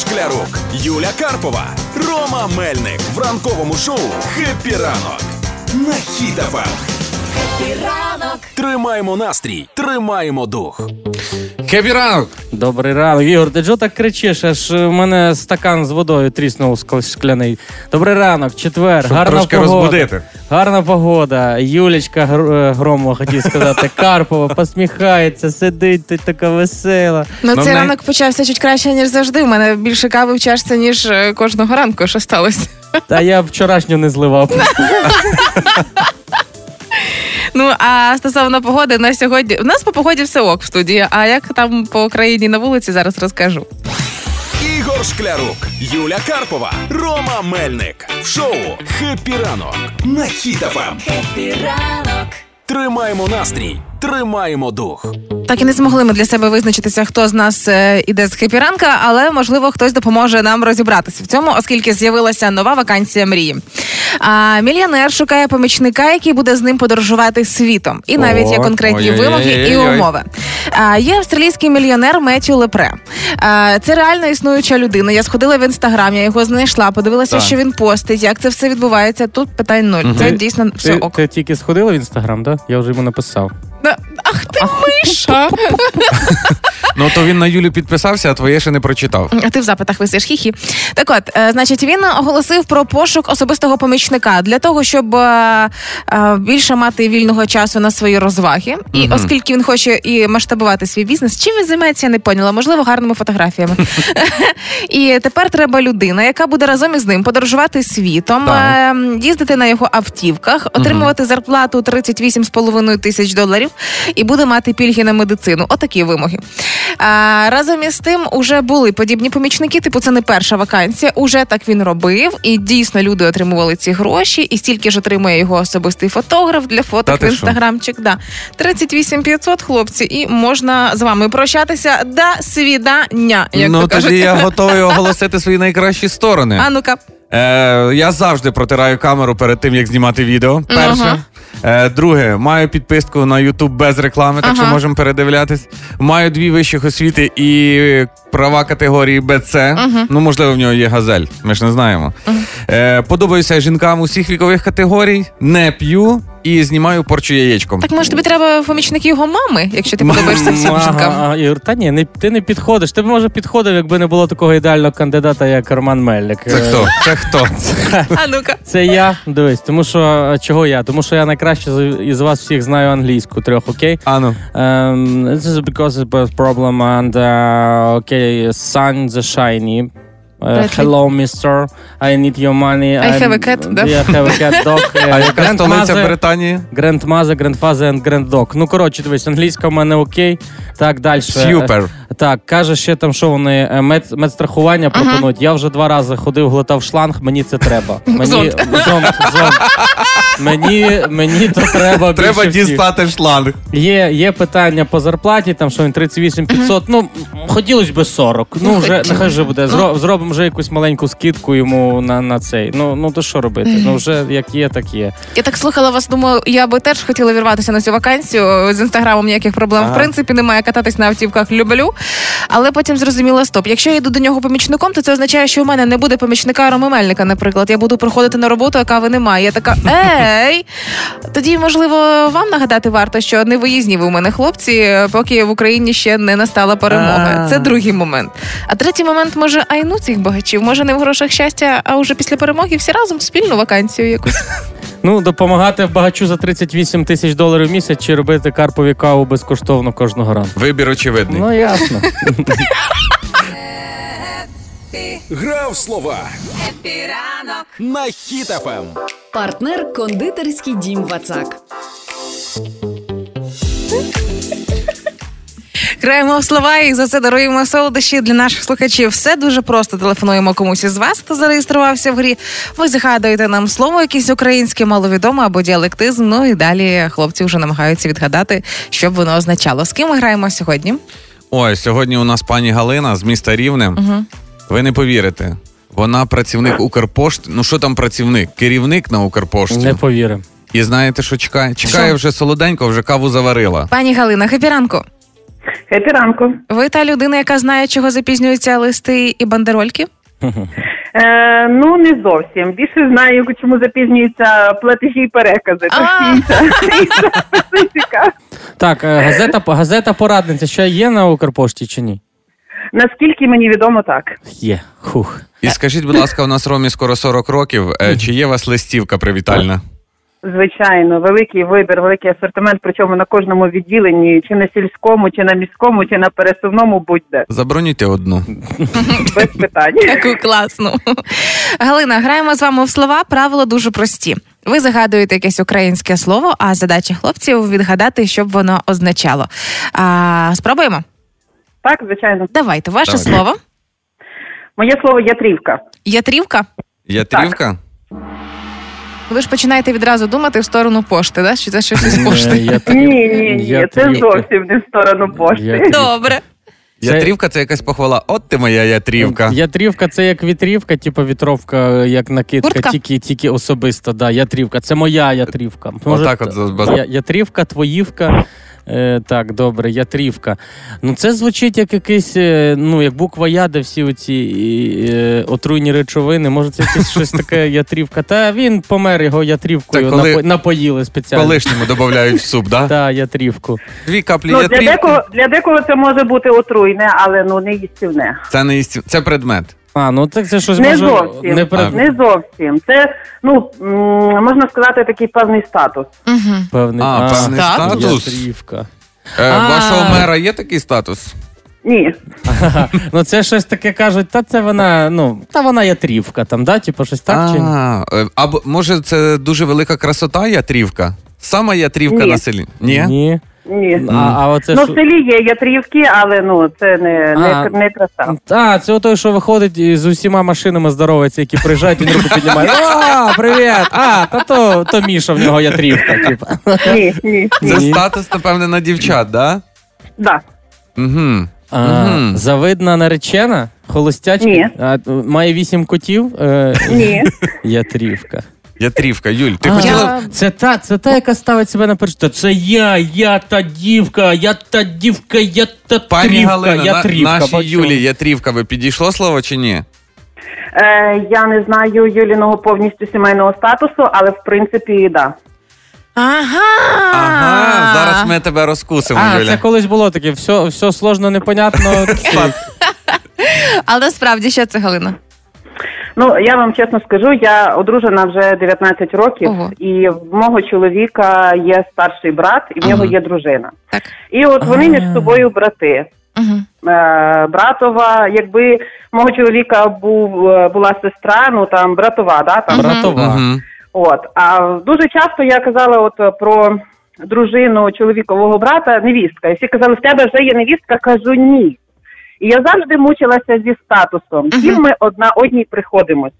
Шклярук, Юля Карпова, Рома Мельник в ранковому шоу «Хеппі ранок» на Хіт-ФМ. ранок. Тримаємо настрій, тримаємо дух. Хеппі ранок! Добрий ранок. Ігор, ти чого так кричиш? Аж в мене стакан з водою тріснув скл- скляний. Добрий ранок, четвер, Щоб гарна трошки погода. розбудити. Гарна погода. Юлічка Гр- е, Громова хотів сказати. Карпова посміхається, сидить тут така весела. Ну, Ну, цей неї- ранок почався чуть краще, ніж завжди. У мене більше кави в чашці, ніж е, кожного ранку, що сталося. Та я вчорашню не зливав. Ну а стосовно погоди на сьогодні, у нас по погоді все ок в студії. А як там по країні на вулиці, зараз розкажу. Ігор Шклярук, Юля Карпова, Рома Мельник в шоу «Хеппі ранок» на Хіт-ФМ. Хеппі ранок. Тримаємо настрій, тримаємо дух. Так і не змогли ми для себе визначитися, хто з нас е, іде з хепіранка, але можливо хтось допоможе нам розібратися в цьому, оскільки з'явилася нова вакансія мрії. А мільйонер шукає помічника, який буде з ним подорожувати світом, і навіть є конкретні ой-ой-ой-ой-ой. вимоги і умови. А, є австралійський мільйонер Меттю Лепре. А, це реально існуюча людина. Я сходила в інстаграм, я його знайшла, подивилася, Так. що він постить, як це все відбувається. Тут питань нуль. Це дійсно все Ти, ок. ти тільки сходила в інстаграм, так? Я вже йому написав. Да. Ти миша! Ну то він на Юлю підписався, а твоє ще не прочитав. А ти в запитах висиш хі-хі. Так от, е, значить, він оголосив про пошук особистого помічника для того, щоб е, е, більше мати вільного часу на свої розваги. І оскільки він хоче і масштабувати свій бізнес, чим він займається, я не поняла. Можливо, гарними фотографіями. І тепер треба людина, яка буде разом із ним подорожувати світом, Так. е, їздити на його автівках, отримувати зарплату 38,5 тисяч доларів і буде мати пільги на медицину. Отакі вимоги. А, разом із тим уже були подібні помічники. Типу, це не перша вакансія. Уже так він робив, і дійсно люди отримували ці гроші, і стільки ж отримує його особистий фотограф для фоток в інстаграмчик. Да. 38 500, хлопці, і можна з вами прощатися до свідання. Як ну то тоді кажуть. я готовий оголосити свої найкращі сторони. А ну-ка. Е, я завжди протираю камеру перед тим, як знімати відео. Перше. Ага. Е, друге, маю підписку на YouTube без реклами, так що можемо передивлятись. Маю дві вищих освіти і права категорії БЦ. Ну, можливо, в нього є газель. Ми ж не знаємо. Е, подобаюся жінкам усіх вікових категорій, не п'ю і знімаю порчу яєчком. Так може тобі треба помічник його мами, якщо ти подобаєшся всім жінкам. ага, Ігор, та ні, не, ти не підходиш. Ти б може підходив, якби не було такого ідеального кандидата, як Роман Мельник. Це Е, хто? Це хто? А ну-ка. Це я. Дивись, тому що а, чого я? Тому що я найкраще з- із вас всіх знаю англійську трьох, окей? Ану. Um, this is because it's a problem and uh, okay, sun the shiny. Uh, hello, mister. I need your money. I have a cat, да? Yeah, have a cat dog. А яка столиця Grandmother, Британії? Grandmother, grandfather and granddog. Ну, коротше, дивись, англійська в мене окей. Так, далі. Супер. Так, каже ще там, що вони е, мед, медстрахування пропонують. Я вже два рази ходив, глотав шланг, мені це треба. Мені Зонт. зонт, зонт. Мені, мені то треба. Треба більше всіх. дістати шланг. Є, є питання по зарплаті, там що він 38 500, ну хотілося б 40. Ну вже нехай вже буде. Зро, зробимо вже якусь маленьку скидку йому на, на цей. Ну ну то що робити? Ну вже як є, так є. Я так слухала вас, думаю, я би теж хотіла вірватися на цю вакансію. З інстаграмом ніяких проблем в принципі немає кататись на автівках люблю. Але потім зрозуміла, стоп. Якщо я йду до нього помічником, то це означає, що у мене не буде помічника Роми Мельника, наприклад. Я буду приходити на роботу, яка ви немає. Я така ей. Тоді, можливо, вам нагадати варто, що не виїзні ви у мене хлопці, поки в Україні ще не настала перемога. Це другий момент. А третій момент, може, айну цих багачів, може не в грошах щастя, а вже після перемоги всі разом спільну вакансію якусь. Ну допомагати багачу за 38 тисяч доларів в місяць чи робити карпові каву безкоштовно кожного ранку. Вибір очевидний. Ну ясно. Грав слова Хеппі ранок. на Хіт-ФМ. Партнер кондитерський дім Вацак. Граємо в слова і за це даруємо солодощі для наших слухачів. Все дуже просто. Телефонуємо комусь із вас, хто зареєструвався в грі. Ви згадуєте нам слово, якесь українське, маловідоме або діалектизм. Ну і далі хлопці вже намагаються відгадати, що б воно означало. З ким ми граємо сьогодні? Ой, сьогодні у нас пані Галина з міста Рівне. Ви не повірите. Вона працівник Укрпошти. Ну що там працівник? Керівник на Укрпошті. Не повірив. І знаєте, що чекає? Чекає вже солоденько, вже каву заварила. Пані Галина, хепі ранку. Хепі ранку. Ви та людина, яка знає, чого запізнюються листи і бандерольки? Е, ну, не зовсім. Більше знаю, чому запізнюються платежі і перекази. Так, е, газета, газета порадниця ще є на Укрпошті чи ні? Наскільки мені відомо, так. Є. Хух. І скажіть, будь ласка, у нас Ромі скоро 40 років. Е, Чи є у вас листівка привітальна? Звичайно, великий вибір, великий асортимент, причому на кожному відділенні, чи на сільському, чи на міському, чи на пересувному, будь-де. Забронюйте одну. Без питань. Таку класну. Галина, граємо з вами в слова. Правила дуже прості. Ви загадуєте якесь українське слово, а задача хлопців відгадати, що б воно означало. А, спробуємо? Так, звичайно. Давайте, ваше Давайте. слово. Моє слово ятрівка. Ятрівка. Ятрівка? Ви ж починаєте відразу думати в сторону пошти, да? що це щось із Е, пошти. Ні, ні, ні, це зовсім не в сторону пошти. Добре. Ятрівка це якась похвала. От ти моя ятрівка. Ятрівка це як вітрівка, типу вітровка, як накидка, тільки, тільки особисто. Да, ятрівка. Це моя ятрівка. Отак от я, ятрівка, твоївка. Е, так, добре, ятрівка. Ну це звучить як якийсь, е, ну як буква Я, де всі оці е, отруйні речовини. Може, це якесь щось таке ятрівка. Та він помер його ятрівкою, Так, коли- напо- напоїли спеціально. По-лишньому додають в суп, да? Та, ятрівку. Дві каплі Ну, для декого, для декого це може бути отруйне, але ну не їстівне. Це не істі... це предмет. А, ну так це щось Не може зовсім. не перед... Не зовсім. Це, ну, м, можна сказати, такий певний статус. Угу. певний. А, певний статус. статус. Ятрівка. Е, А. Вашого мера є такий статус? Ні. Ага. Ну це щось таке кажуть, та це вона, ну, та вона ятрівка там, да? Типу щось так чи ні? А, е, або може це дуже велика красота ятрівка? Сама ятрівка Ні. на селі? Ні? Ні. А, а оце ну, що? в селі є ятрівки, але ну це не, не, А. не краса. А, це той, що виходить і з усіма машинами здоровиться, які приїжджають, він руку піднімає. О, привіт! А, та то, то Міша в нього ятрівка, типу. Ні, ні, Це ні. статус, напевне, на дівчат, да? Да. Угу. А, Мгм. Завидна наречена, холостячка, Ні. А, має вісім котів. Е, Ні. Ятрівка. Ятрівка, Юль, ти А, хотіла. Це та, це та, яка ставить себе на першу. Та це я, я та дівка, я та дівка, я та Пані трівка, Галина, я на, трівка. нашій бачу. Юлі Ятрівка, ви підійшло слово чи ні? Е, я не знаю Юліного повністю сімейного статусу, але в принципі, да. Ага. Ага, зараз ми тебе розкусимо, А, Юля. це колись було таке, все, все сложно, непонятно. Але насправді що це Галина? Ну я вам чесно скажу, я одружена вже 19 років, Ого. і в мого чоловіка є старший брат, і в нього є дружина. Так. І от вони між собою брати. Е, братова, якби мого чоловіка був е, була сестра, ну там братова, да там Братова. Мгм. От а дуже часто я казала, от е, про дружину чоловікового брата, невістка. І всі казали, в тебе вже є невістка. Кажу ні. І я завжди мучилася зі статусом. Ким ми одна одній приходимось.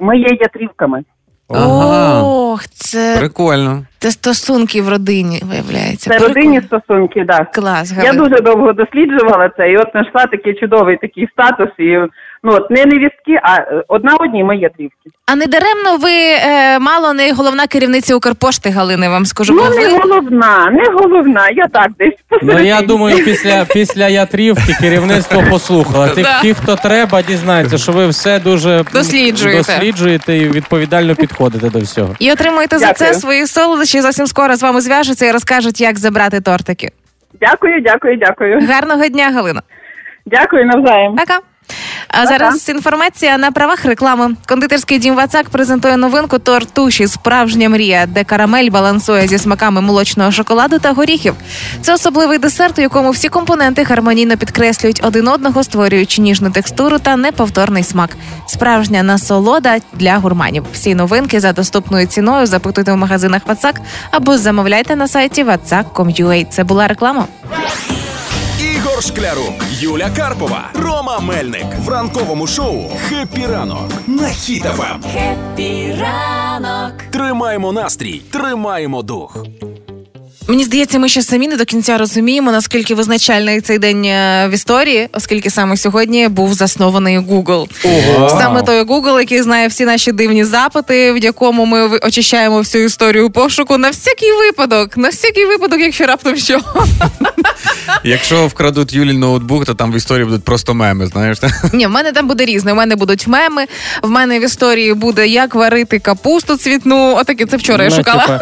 Ми є ятрівками. Ага. Ох, це, Прикольно. це стосунки в родині, виявляється. Це Прикольно. родинні стосунки, так. Клас, Я Галина. дуже довго досліджувала це, і от знайшла такий чудовий такий статус. І ну от не невістки, а е, одна одній ми ятрівки. А не даремно ви е, мало не головна керівниця Укрпошти Галини, вам скажу. Ну бо не ви... головна, не головна. Я так десь Ну посередині. я думаю, після, після ятрівки керівництво послухало. Ті, Да. ті, хто треба, дізнаються, що ви все дуже Досліджуєте. досліджуєте і відповідально підходите до всього. І отримуєте за це Дякую. свої солодощі. Зовсім скоро з вами зв'яжуться і розкажуть, як забрати тортики. Дякую, дякую, дякую. Гарного дня, Галина. Дякую навзаєм. Пока. А зараз інформація на правах реклами. Кондитерський дім Вацак презентує новинку тортуші Справжня мрія, де карамель балансує зі смаками молочного шоколаду та горіхів. Це особливий десерт, у якому всі компоненти гармонійно підкреслюють один одного, створюючи ніжну текстуру та неповторний смак. Справжня насолода для гурманів. Всі новинки за доступною ціною запитуйте в магазинах Вацак або замовляйте на сайті vatsak.com.ua. Це була реклама. Шклярук, Юля Карпова, Рома Мельник в ранковому шоу «Хеппі ранок» на Хіт-ФМ. Хеппі ранок. Тримаємо настрій, тримаємо дух. Мені здається, ми ще самі не до кінця розуміємо, наскільки визначальний цей день е, в історії, оскільки саме сьогодні був заснований Google. Саме той Google, який знає всі наші дивні запити, в якому ми очищаємо всю історію пошуку на всякий випадок, на всякий випадок, якщо раптом що. Якщо вкрадуть Юлі ноутбук, то там в історії будуть просто меми, знаєш. Ні, в мене там буде різне. У мене будуть меми. В мене в історії буде як варити капусту цвітну. Отаке це вчора я Ну, шукала.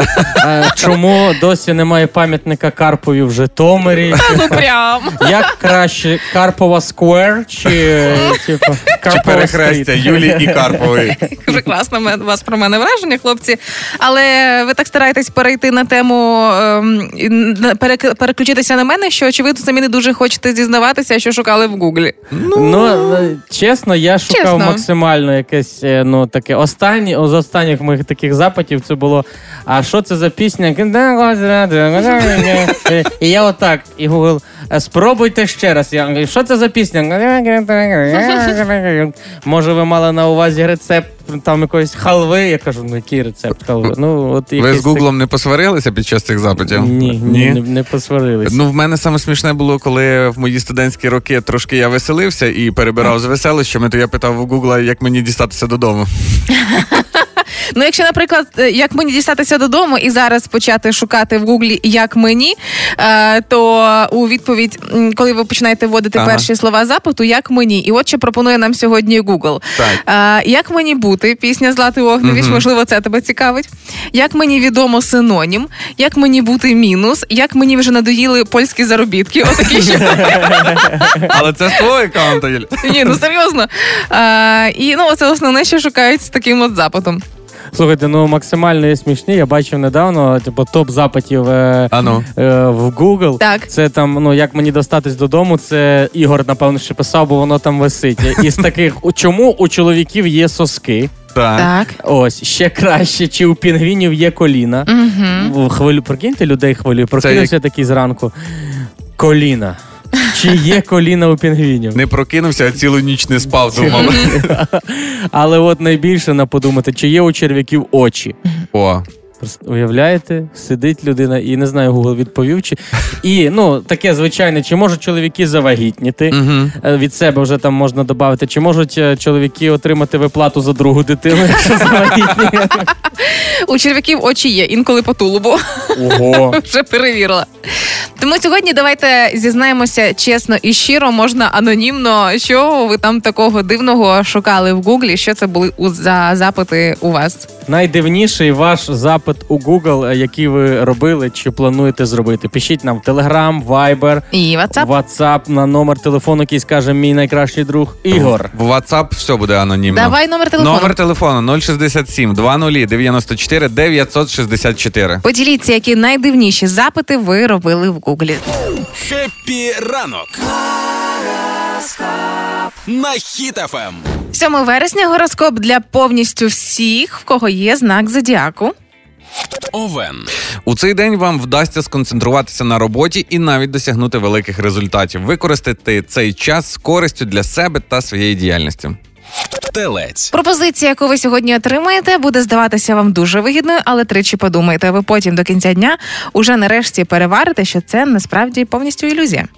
чому досі немає пам'ятника Карпові в Житомирі? Ну прям. Як краще Карпова Сквер чи типу, Карпова перехрестя Street? Юлі і Карпової. Дуже класно у вас про мене враження, хлопці. Але ви так стараєтесь перейти на тему ем, перек- переключитися на мене, що очевидно самі не дуже хочете зізнаватися, що шукали в Гуглі. Ну, е, чесно, я шукав Чесно. максимально якесь, е, ну, таке. Останні, з останніх моїх таких запитів це було: а що це за пісня? І я отак, і Google, «Е, спробуйте ще раз. Я говорю, що це за пісня? Може, ви мали на увазі рецепт там якоїсь халви? Я кажу, ну який рецепт халви? Ну, от Ви з Гуглом не посварилися під час цих запитів? Ні, ні, не, не посварились. Ну, в мене саме смішне було, коли в мої студентські роки трошки я веселився і перебирав з веселищами, то я питав у Гугла, як мені дістатися додому. Ну, якщо, наприклад, е, як мені дістатися додому і зараз почати шукати в Гуглі як мені, е, то у відповідь, коли ви починаєте вводити Ага. перші слова запиту, як мені, і от що пропонує нам сьогодні Google. Так. Е, Як мені бути? Пісня Златий Огневіч, можливо, це тебе цікавить. Як мені відомо синонім, як мені бути мінус, як мені вже надоїли польські заробітки. Отакі ще. Але це з твого аккаунту, Ні, ну серйозно. Е, І ну, це основне, що шукають з таким от запитом. Слухайте, ну максимально є смішні. Я бачив недавно, типу, топ запитів е, Ану. е, в Google. Так. Це там, ну як мені достатись додому, це Ігор, напевно, ще писав, бо воно там висить. Із таких, чому у чоловіків є соски? Так. Так. Ось ще краще, чи у пінгвінів є коліна. Угу. В Хвилю, прикиньте, людей хвилює. Прокинувся такий зранку. Коліна. Чи є коліна у пінгвінів? Не прокинувся, а цілу ніч не спав, думав. Але от найбільше на подумати, чи є у черв'яків очі. О, Уявляєте, сидить людина і не знаю, Google відповів. Чи... І ну таке звичайне, чи можуть чоловіки завагітніти? Е, Від себе вже там можна додати, чи можуть е, чоловіки отримати виплату за другу дитину, якщо завагітні? У черв'яків очі є, інколи по тулубу. Ого. Вже перевірила. Тому сьогодні давайте зізнаємося чесно і щиро, можна анонімно, що ви там такого дивного шукали в Гуглі, що це були за запити у вас. Найдивніший ваш запит у Google, е, який ви робили чи плануєте зробити. Пишіть нам в Telegram, Viber, І WhatsApp. WhatsApp на номер телефону, який скаже мій найкращий друг Ігор. В WhatsApp все буде анонімно. Давай номер телефону. Номер телефону 067 20 94 964. Поділіться, які найдивніші запити ви робили в Гуглі. Хеппі ранок. На Хіт-ФМ. 7 вересня гороскоп для повністю всіх, в кого є знак зодіаку. Овен. У цей день вам вдасться сконцентруватися на роботі і навіть досягнути великих результатів. Використати цей час з користю для себе та своєї діяльності. Телець. Пропозиція, яку ви сьогодні отримаєте, буде здаватися вам дуже вигідною, але тричі подумайте. Ви потім до кінця дня уже нарешті переварите, що це насправді повністю ілюзія.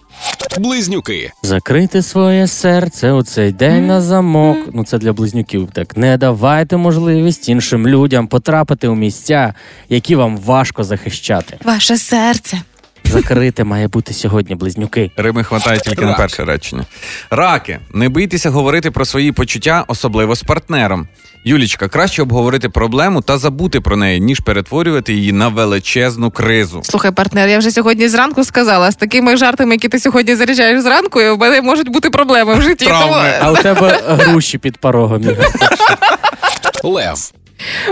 Близнюки. Закрити своє серце у цей день на замок. Ну це для близнюків. Так не давайте можливість іншим людям потрапити у місця, які вам важко захищати. Ваше серце. Закрите має бути сьогодні близнюки. Рими хватає тільки на перше речення. Раки, не бійтеся говорити про свої почуття, особливо з партнером. Юлічка, краще обговорити проблему та забути про неї, ніж перетворювати її на величезну кризу. Слухай, партнер, я вже сьогодні зранку сказала, з такими жартами, які ти сьогодні заряджаєш зранку, у мене можуть бути проблеми в житті. Травми. Тому А у тебе груші під порогом. Лев.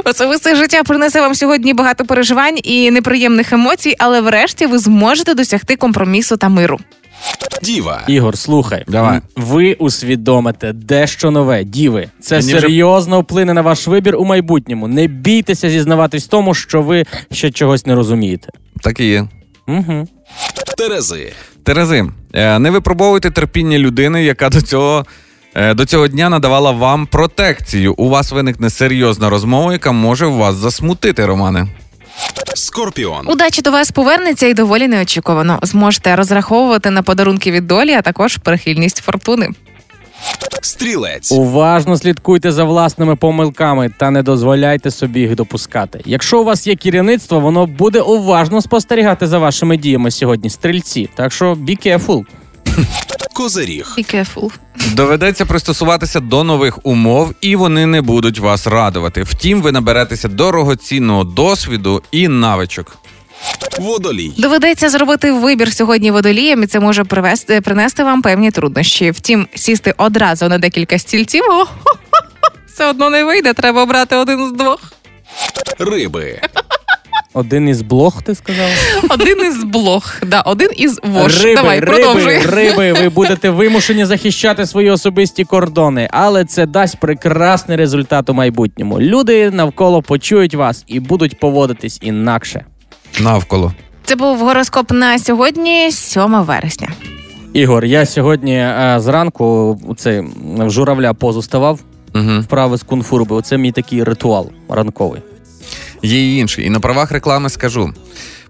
особисте життя принесе вам сьогодні багато переживань і неприємних емоцій, але врешті ви зможете досягти компромісу та миру. Діва. Ігор, слухай, Давай. ви усвідомите дещо нове, діви. Це Мені вже- серйозно вплине на ваш вибір у майбутньому. Не бійтеся зізнаватись в тому, що ви ще чогось не розумієте. Так і є. Угу. Терези. Терези, е, не випробовуйте терпіння людини, яка до цього. е, До цього дня надавала вам протекцію. У вас виникне серйозна розмова, яка може вас засмутити, Романе. Скорпіон. Удачі до вас повернеться і доволі неочікувано. Зможете розраховувати на подарунки від долі, а також прихильність фортуни. Стрілець. Уважно слідкуйте за власними помилками та не дозволяйте собі їх допускати. Якщо у вас є керівництво, воно буде уважно спостерігати за вашими діями сьогодні. Стрільці. Так що be careful. Козиріг. Be careful. Доведеться пристосуватися до нових умов, і вони не будуть вас радувати. Втім, ви наберетеся дорогоцінного досвіду і навичок. Водолій. Доведеться зробити вибір сьогодні водолієм, і це може привести принести вам певні труднощі. Втім, сісти одразу на декілька стільців о, все одно не вийде. Треба обрати один з двох. Риби. Один із блог, ти сказав? Один із блог. Да, один із вож. Риби, Давай, риби, продовжуй. риби, ви будете вимушені захищати свої особисті кордони, але це дасть прекрасний результат у майбутньому. Люди навколо почують вас і будуть поводитись інакше. Навколо. Це був гороскоп на сьогодні, 7 вересня. Ігор, я сьогодні е, зранку у цей в журавля позу ставав, Угу. вправи з кунг-фу робив. Оце мій такий ритуал ранковий. Є й інший. І на правах реклами скажу: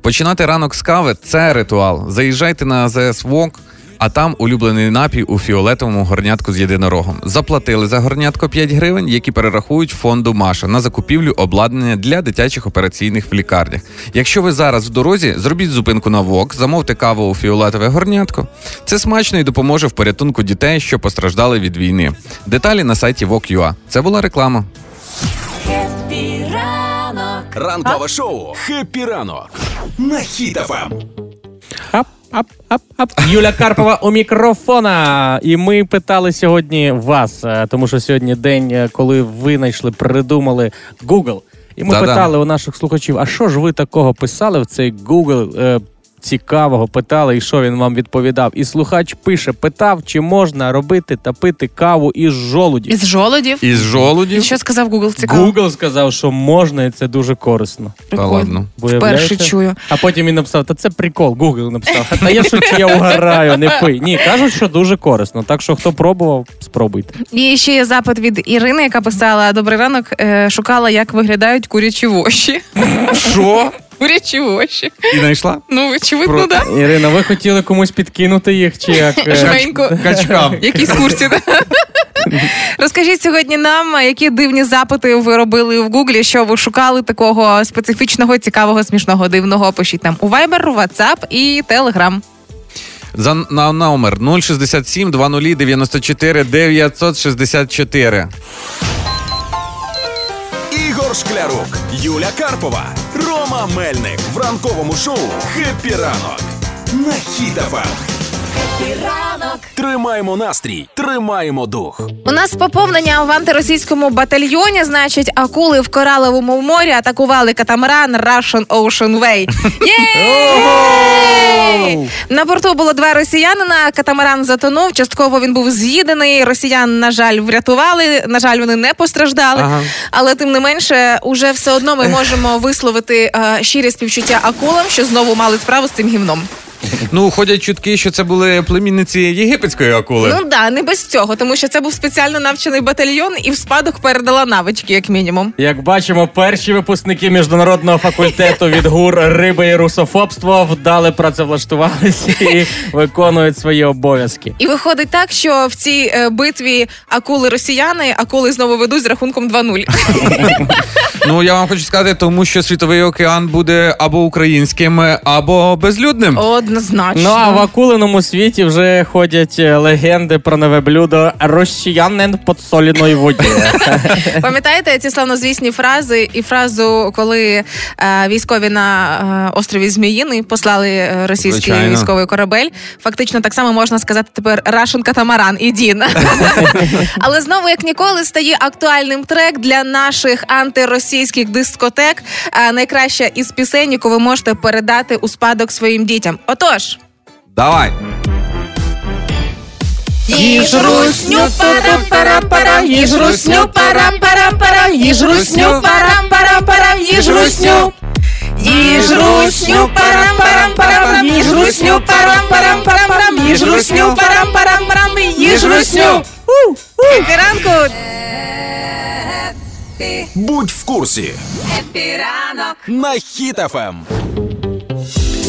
починати ранок з кави це ритуал. Заїжджайте на АЗС ВОК, а там улюблений напій у фіолетовому горнятку з єдинорогом. Заплатили за горнятко 5 гривень, які перерахують фонду Маша на закупівлю обладнання для дитячих операційних в лікарнях. Якщо ви зараз в дорозі, зробіть зупинку на WOG, замовте каву у фіолетове горнятко. Це смачно і допоможе в порятунку дітей, що постраждали від війни. Деталі на сайті WOG.ua. Це була реклама. Ранкове шоу. Хеппі ранок. На Хіт-ФМ. Ап, ап, ап, ап. Юля Карпова у мікрофона. І ми питали сьогодні вас, е, тому що сьогодні день, е, коли ви знайшли, придумали Google. І ми Да-да. питали у наших слухачів: а що ж ви такого писали в цей Google? Цікавого питали, і що він вам відповідав. І слухач пише: питав, чи можна робити та пити каву із жолудів. Із жолодів. Із І жолудів. що сказав Google? Цікаво. Google сказав, що можна, і це дуже корисно. Та ладно. Вперше чую. А потім він написав: та це прикол. Google написав. Та я шучу, я угораю, не пий. Ні, кажуть, що дуже корисно. Так що хто пробував, спробуйте. І ще є запит від Ірини, яка писала: Добрий ранок, е, шукала, як виглядають курячі воші. Що? Курячі воші. І знайшла? Ну, очевидно, Про- да. Ірина, ви хотіли комусь підкинути їх чи як? е? Жменько. Качкам. Якісь курці. да? Розкажіть сьогодні нам, які дивні запити ви робили в Гуглі, що ви шукали такого специфічного, цікавого, смішного, дивного. Пишіть нам у Viber, WhatsApp і Telegram. За на номер 067 20 94 964. Ігор Шклярук. Юля Карпова. Рома Мельник. В ранковому шоу Хеппі ранок. На Хіт-ФМ. Тримаємо настрій, тримаємо дух. У нас поповнення в антиросійському батальйоні. Значить, акули в кораловому морі атакували катамаран Russian Ocean Way. Єй! На борту було два росіянина. Катамаран затонув. Частково він був з'їдений. Росіян, на жаль, врятували. На жаль, вони не постраждали. Ага. Але тим не менше, уже все одно ми можемо висловити е, щирі співчуття акулам, що знову мали справу з цим гівном. Ну, ходять чутки, що це були племінниці єгипетської акули. Ну да, не без цього, тому що це був спеціально навчений батальйон і в спадок передала навички, як мінімум. Як бачимо, перші випускники міжнародного факультету від ГУР Риби і русофобство вдали працевлаштувалися і виконують свої обов'язки. І виходить так, що в цій е, битві акули росіяни, акули знову ведуть з рахунком 2-0. Ну я вам хочу сказати, тому що світовий океан буде або українським, або безлюдним. Однозначно. Ну а в акулиному світі вже ходять е, легенди про нове блюдо росіянин в подсоленої воді. Пам'ятаєте ці славнозвісні фрази і фразу, коли е, військові на е, острові Зміїний послали е, російський Звичайно. військовий корабель? Фактично так само можна сказати тепер Russian катамаран і Дін. Але знову, як ніколи, стає актуальним трек для наших антиросійських дискотек. Е, найкраща із пісень, яку ви можете передати у спадок своїм дітям. Отож. Давай. Їж русню, парам парам парам, їж русню, парам парам парам, їж русню, парам парам парам, їж русню. Їж русню, парам парам парам, їж русню, парам парам парам парам, їж русню, парам парам парам, їж русню. Ранку. Будь в курсі Епіранок. на Ем.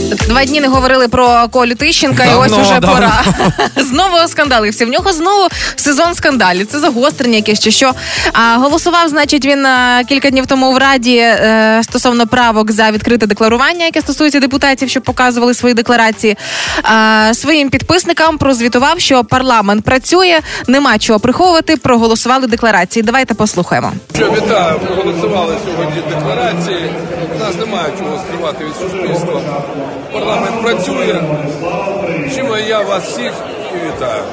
Два дні не говорили про Колю Тищенка, і ось уже давно. пора. Знову оскандалився. В нього знову сезон скандалів. Це загострення якесь чи що. А голосував, значить, він е, кілька днів тому в Раді е, стосовно правок за відкрите декларування, яке стосується депутатів, щоб показували свої декларації. А, своїм підписникам прозвітував, що парламент працює, нема чого приховувати. Проголосували декларації. Давайте послухаємо. Що вітаю, проголосували сьогодні декларації. У нас немає чого скривати від суспільства. Парламент працює. Чим я вас всіх і вітаю.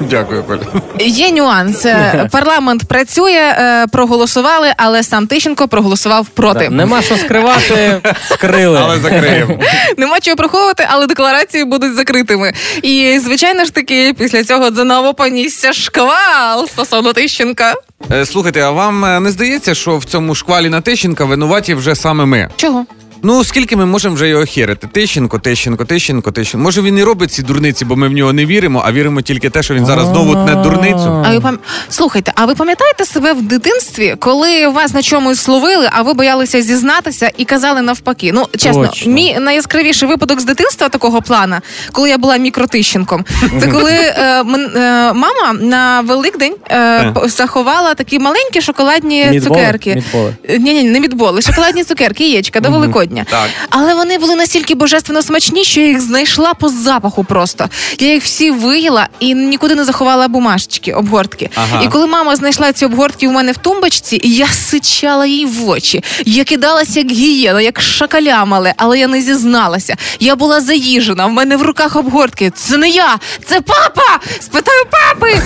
Дякую, Коля. Є нюанс. Е, Парламент працює, е, проголосували, але сам Тищенко проголосував проти. Так, Нема що скривати, скрили. Але закриємо. Нема чого приховувати, але декларації будуть закритими. І звичайно ж таки, після цього заново понісся шквал стосовно Тищенка. Е, Слухайте, а вам не здається, що в цьому шквалі на Тищенка винуваті вже саме ми? Чого? Ну, скільки ми можемо вже його херити? Тищенко, Тищенко, Тищенко, Тищенко. Може він і робить ці дурниці, бо ми в нього не віримо, а віримо тільки те, що він зараз знову тне дурницю. А ви пам... слухайте, а ви пам'ятаєте себе в дитинстві, коли вас на чомусь словили, а ви боялися зізнатися і казали навпаки? Ну чесно, Точно. мій найяскравіший випадок з дитинства такого плана, коли я була мікротищенком, це коли е, мен- е, мама на Великдень е, п- заховала такі маленькі шоколадні Мідболи? цукерки. Мідболи. Ні, ні, не мідболи, шоколадні цукерки, яєчка до Великодня. Так. Але вони були настільки божественно смачні, що я їх знайшла по запаху просто. Я їх всі виїла і нікуди не заховала бумажечки, обгортки. Ага. І коли мама знайшла ці обгортки у мене в тумбочці, я сичала їй в очі. Я кидалася як гієна, як шакаля мале, але я не зізналася. Я була заїжена, в мене в руках обгортки. Це не я, це папа! Спитаю папи!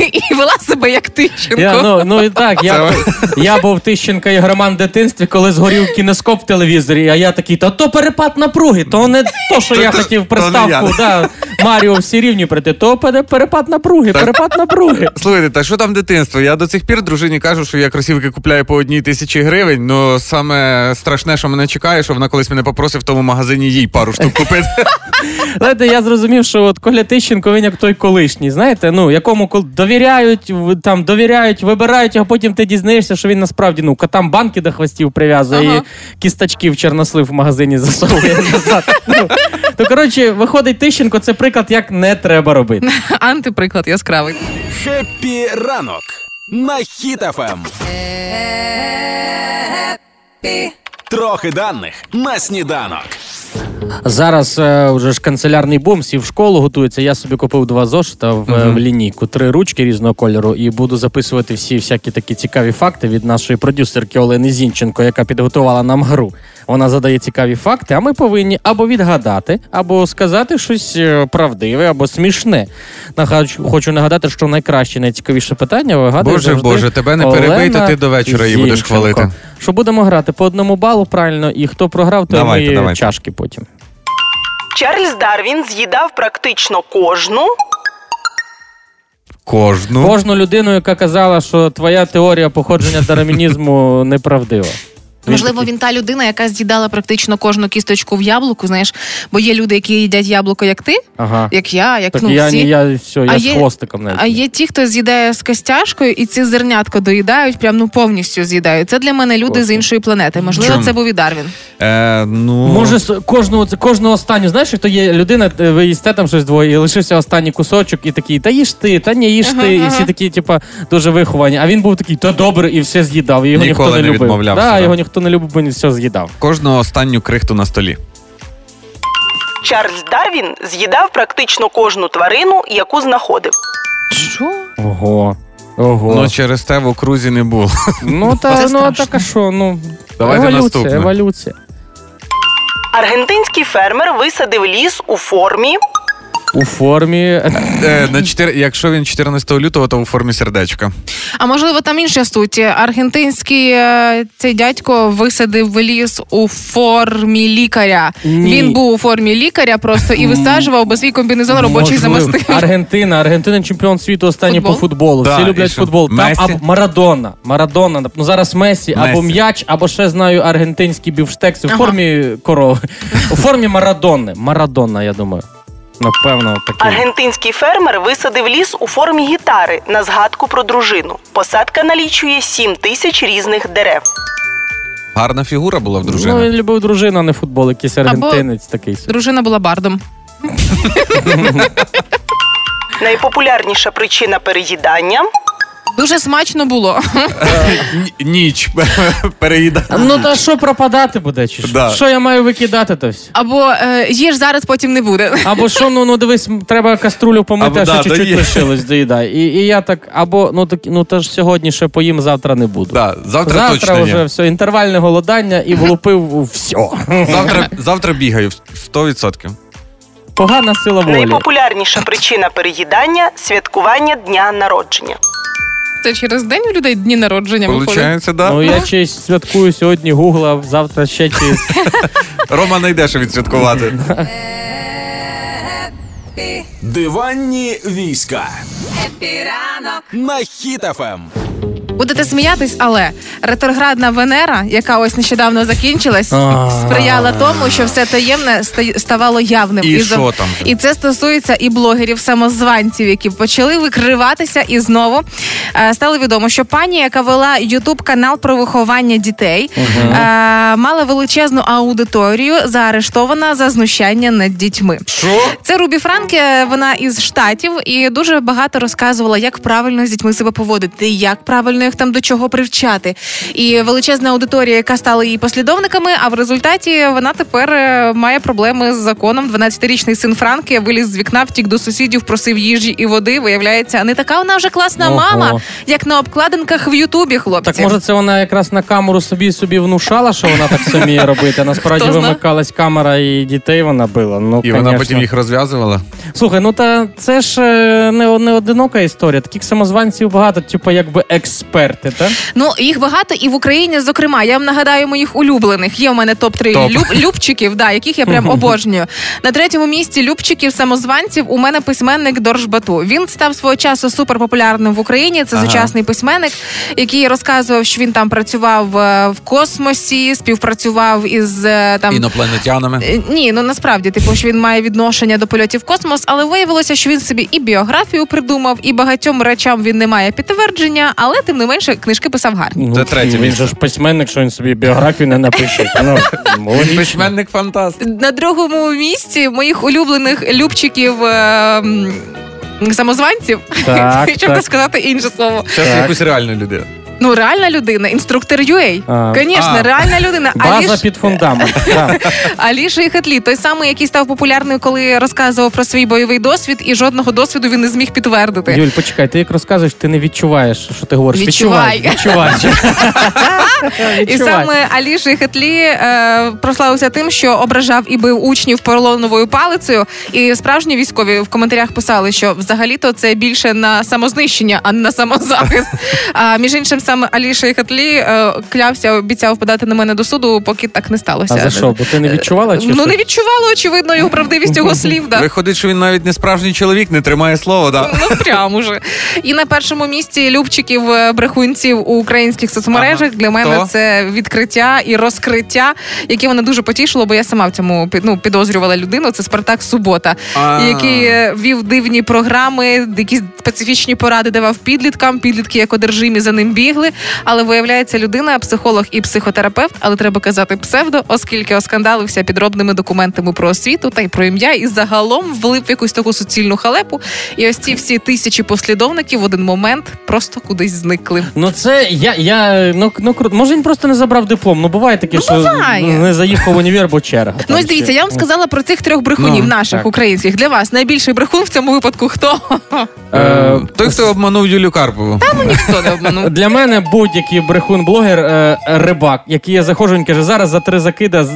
І, і вела себе як Тищенко. Я, ну, ну і так, я, я був Тищенка ігроман в дитинстві, коли згорів кінескоп в телевізорі, а я такий, та то перепад напруги, то не то, що я хотів приставку, да, Маріо всі рівні прийти, то перепад напруги, перепад напруги. Слухайте, та що там дитинство? Я до цих пір дружині кажу, що я кросівки купляю по одній тисячі гривень. Ну саме страшне, що мене чекає, що вона колись мене попросить в тому магазині їй пару штук купити. Знаєте, я зрозумів, що от Коля Тищенко він як той колишній, знаєте, ну якому довіряють, там довіряють, вибирають, а потім ти дізнаєшся, що він насправді ну котам банки до хвостів прив'язує Ага. і кісточки в чорнослив в магазині засовує назад. Ну, то коротше, виходить Тищенко, це приклад, як не треба робити. Антиприклад яскравий. Хеппі ранок на Ем. Хіт-ФМ. Трохи даних на сніданок. Зараз е, вже ж канцелярний бум, всі в школу готуються. Я собі купив два зошита в, е, в лінійку, три ручки різного кольору, і буду записувати всі всякі такі цікаві факти від нашої продюсерки Олени Зінченко, яка підготувала нам гру. Вона задає цікаві факти, а ми повинні або відгадати, або сказати щось е, правдиве, або смішне. Нагадую- Хочу нагадати, що найкраще, найцікавіше питання вигадує Боже, завжди Боже, тебе не перебий, то ти до вечора її будеш хвалити. Що будемо грати по одному балу правильно, і хто програв, той Давайте, мої давайте. чашки потім. Чарльз Дарвін з'їдав практично кожну. Кожну. Кожну людину, яка казала, що твоя теорія походження дарвінізму неправдива. Можливо, він та людина, яка з'їдала практично кожну кісточку в яблуку, знаєш, бо є люди, які їдять яблуко, як ти, Ага. як я, як Так ну, я, всі. я все, я А з є- хвостиком навіть. А є ті, хто з'їдає з костяшкою, і ці зернятка доїдають, прям ну повністю з'їдають. Це для мене люди з іншої планети. Можливо, Чому? це був і Дарвін. Е, ну... Може, з кожного, це кожного останню, знаєш, то є людина, е, ви їсте там щось двоє, і лишився останній кусочок, і такий, та їж ти, та не їж ти. І всі такі, типа, дуже виховані. А він був такий, та добре, і все з'їдав. І його Ніколи ніхто не, не любив. відмовлявся, да. його ніхто не любив, бо він все з'їдав. Кожного останню крихту на столі. Чарльз Дарвін з'їдав практично кожну тварину, яку знаходив. Що? Ого. Ого. Ну, через те в окрузі не було. Ну, та, ну, страшно. так а що, ну, Давайте еволюція, наступне. еволюція. Аргентинський фермер висадив ліс у формі. У формі. Е, на 4... Якщо він 14 лютого, то у формі сердечка. А можливо, там інша суть. Аргентинський е, цей дядько висадив ліс у формі лікаря. Ні. Він був у формі лікаря просто і висаджував, бо свій комбінезон робочий Можливо. Аргентина, Аргентина чемпіон світу останній Футбол? по футболу. Да, Всі і люблять що? футбол. Там Месі? або Марадона. Марадона. Ну зараз Месі, або Месі. м'яч, або ще знаю аргентинські бівштекси в Ага. формі корови. У формі Марадони. Марадона, я думаю. Напевно, такий. Аргентинський фермер висадив ліс у формі гітари на згадку про дружину. Посадка налічує 7 тисяч різних дерев. Гарна фігура була в Ну, дружини. він любив дружину, а не футбол, якийсь аргентинець такий. собі. Дружина була бардом. Найпопулярніша причина переїдання Дуже смачно було. Ніч переїдає. Ну та що пропадати буде? Чи що? Да. що я маю викидати то все? Або е, їж зараз, потім не буде. Або що, ну, ну дивись, треба каструлю помити, Або, а да, ще чуть-чуть лишилось, доїдай. І, і я так, або ну так, ну то ж сьогодні ще поїм, завтра не буду. Да, завтра, Завтра точно вже ні. все, інтервальне голодання і влупив все. Завтра, завтра бігаю 100%. Погана сила волі. найпопулярніша причина переїдання святкування дня народження. Це через день у людей дні народження виходить. Получається, да? Ну я честь святкую сьогодні, гугла, завтра ще чись. Рома не що відсвяткувати. Диванні війська. На Ем. Будете сміятись, але ретроградна Венера, яка ось нещодавно закінчилась, сприяла тому, що все таємне ставало явним. І що там? І це стосується і блогерів, самозванців, які почали викриватися і знову е, стало відомо, що пані, яка вела ютуб канал про виховання дітей, е, мала величезну аудиторію, заарештована за знущання над дітьми. Що? Це Рубі Франке, вона із штатів, і дуже багато розказувала, як правильно з дітьми себе поводити, як правильно їх там до чого привчати. І величезна аудиторія, яка стала її послідовниками. А в результаті вона тепер е, має проблеми з законом. 12-річний син Франки виліз з вікна, втік до сусідів, просив їжі і води. Виявляється, не така вона вже класна Ого. мама, як на обкладинках в Ютубі, хлопці. Так може це вона якраз на камеру собі собі внушала, що вона так вміє робити. Насправді вимикалась камера і дітей вона била. Ну, І вона потім їх розв'язувала. Слухай, ну та це ж е, не, не одинока історія. Таких самозванців багато, типу, якби експерти, так? Ну їх багато і в Україні, зокрема. Я вам нагадаю моїх улюблених. Є у мене топ 3 Топ. люб, любчиків, да, яких я прям обожнюю. На третьому місці любчиків самозванців. У мене письменник Доржбату. Він став свого часу суперпопулярним в Україні. Це Ага. сучасний письменник, який розказував, що він там працював е, в космосі, співпрацював із е, там. Інопланетянами. Е, Ні, ну насправді, типу, що він має відношення до польотів в космос, але виявилося, що він собі і біографію придумав, і багатьом речам він не має підтвердження, але тим не менше книжки писав гарні. Ну, Це третє Він місце. же ж письменник, що він собі біографію не напише. Ну. Письменник фантаст. На другому місці моїх улюблених любчиків. е, м, Самозванців, Так, щоб не так. сказати інше слово. Зараз Так. якусь реальну людину. Ну, реальна людина, інструктор UA. А. Звісно, А. реальна людина. База Аліш, під фундамент. так. Аліша Іхатлі, той самий, який став популярним, коли розказував про свій бойовий досвід, і жодного досвіду він не зміг підтвердити. Юль, почекай, ти як розказуєш, ти не відчуваєш, що ти говориш. Відчувай. Відчувай. І саме Аліша Хетлі е, прославився тим, що ображав і бив учнів поролоновою палицею. І справжні військові в коментарях писали, що взагалі-то це більше на самознищення, а не на самозахист. А між іншим, саме Аліша Хетлі е, клявся, обіцяв подати на мене до суду, поки так не сталося. А за що? Бо ти не відчувала? Чи Ну не відчувала, очевидно, його правдивість його слів. Да. Виходить, що він навіть не справжній чоловік, не тримає слово, да? Ну прямо уже. І на першому місці любчиків е, брехунців у українських соцмережах. Ага. Для мене Хто? це відкриття і розкриття, яке мене дуже потішило, бо я сама в цьому ну, підозрювала людину. Це Спартак Субота, А. який е, вів дивні програми, якісь специфічні поради давав підліткам. Підлітки як одержимі за ним бігли. Але виявляється, людина психолог і психотерапевт, але треба казати псевдо, оскільки оскандалився підробними документами про освіту та й про ім'я, і загалом влип в якусь таку суцільну халепу. І ось ці всі тисячі послідовників в один момент просто кудись зникли. Ну це я, я ну, ну круто. Може він просто не забрав диплом. Ну буває таке, Ну, що буває. не заїхав в універ, бо черга. Ну там ось дивіться, ще. я вам сказала про цих трьох брехунів Ну, наших так. українських. Для вас найбільший брехун в цьому випадку хто? Е, Той, хто обманув Юлю Карпову. Ніхто не обманув. Для мене будь-який брехун-блогер е, рибак, який я заходжу, він каже, зараз за три закида з-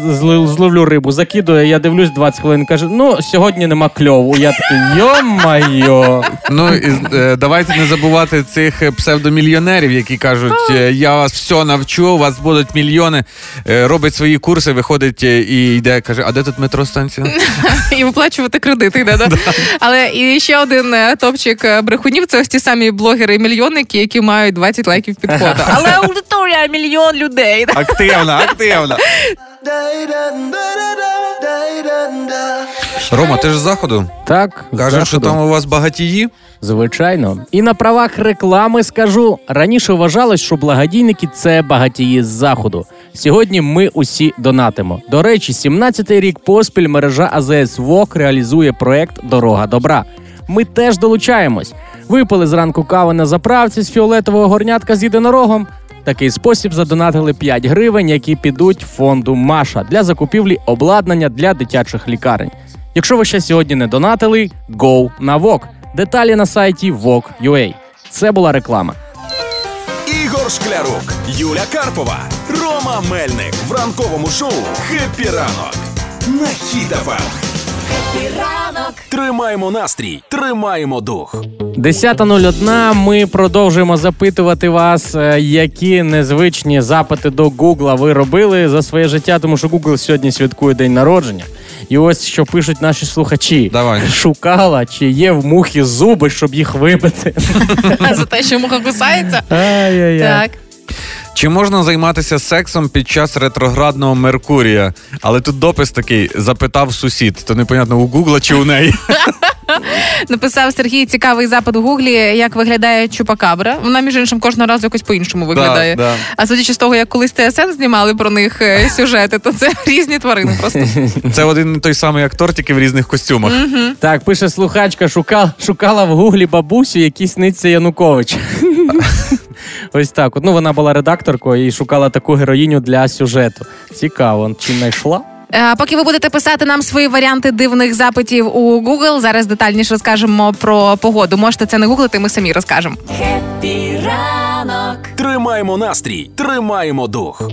зловлю рибу. Закидує, я дивлюсь 20 хвилин. Каже, ну сьогодні нема кльову. Я такий, йо-майо. Ну і е, давайте не забувати цих е, псевдомільйонерів, які кажуть, е, я вас все навчу, у вас будуть мільйони. Е, Робить свої курси, виходить е, і йде, каже, а де тут метростанція? і виплачувати кредити. Да, да? Але і ще один е, топчик е, брехунів це ось ті самі блогери-мільйонники, які мають 20 лайків під фото. Але аудиторія мільйон людей. Активна, активна. Рома, ти ж з заходу? Так, Кажуть, що там у вас багатії? Звичайно. І на правах реклами скажу: раніше вважалось, що благодійники це багатії з заходу. Сьогодні ми усі донатимо. До речі, 17-й рік поспіль мережа АЗС ВОК реалізує проект Дорога добра. Ми теж долучаємось. Випили зранку кави на заправці з фіолетового горнятка з єдинорогом. Такий спосіб задонатили 5 гривень, які підуть фонду Маша для закупівлі обладнання для дитячих лікарень. Якщо ви ще сьогодні не донатили, go на ВОК. Деталі на сайті VOK.ua. Це була реклама. Ігор Шклярук, Юля Карпова, Рома Мельник в ранковому шоу «Хеппі ранок» на Ранок. Тримаємо настрій, тримаємо дух. 10.01. Ми продовжуємо запитувати вас, е, які незвичні запити до Гугла ви робили за своє життя, тому що Google сьогодні святкує день народження. І ось що пишуть наші слухачі. Давай. Шукала, чи є в мухі зуби, щоб їх вибити. За те, що муха кусається. Так. Чи можна займатися сексом під час ретроградного Меркурія? Але тут допис такий запитав сусід. То непонятно у Гугла чи у неї. Написав Сергій цікавий запит у гуглі, як виглядає чупакабра. Вона, між іншим, кожного разу якось по-іншому виглядає. да. А судячи з того, як колись ТСН знімали про них е, сюжети, то це різні тварини просто. Це один і той самий актор, тільки в різних костюмах. Так, пише слухачка, шукала, шукала в гуглі бабусю, який сниться Янукович. Ось так. От, ну, вона була редакторкою і шукала таку героїню для сюжету. Цікаво, чи знайшла? Е, Поки ви будете писати нам свої варіанти дивних запитів у Google, зараз детальніше розкажемо про погоду. Можете це не гуглити, ми самі розкажемо. Хеппі ранок. Тримаємо настрій, тримаємо дух.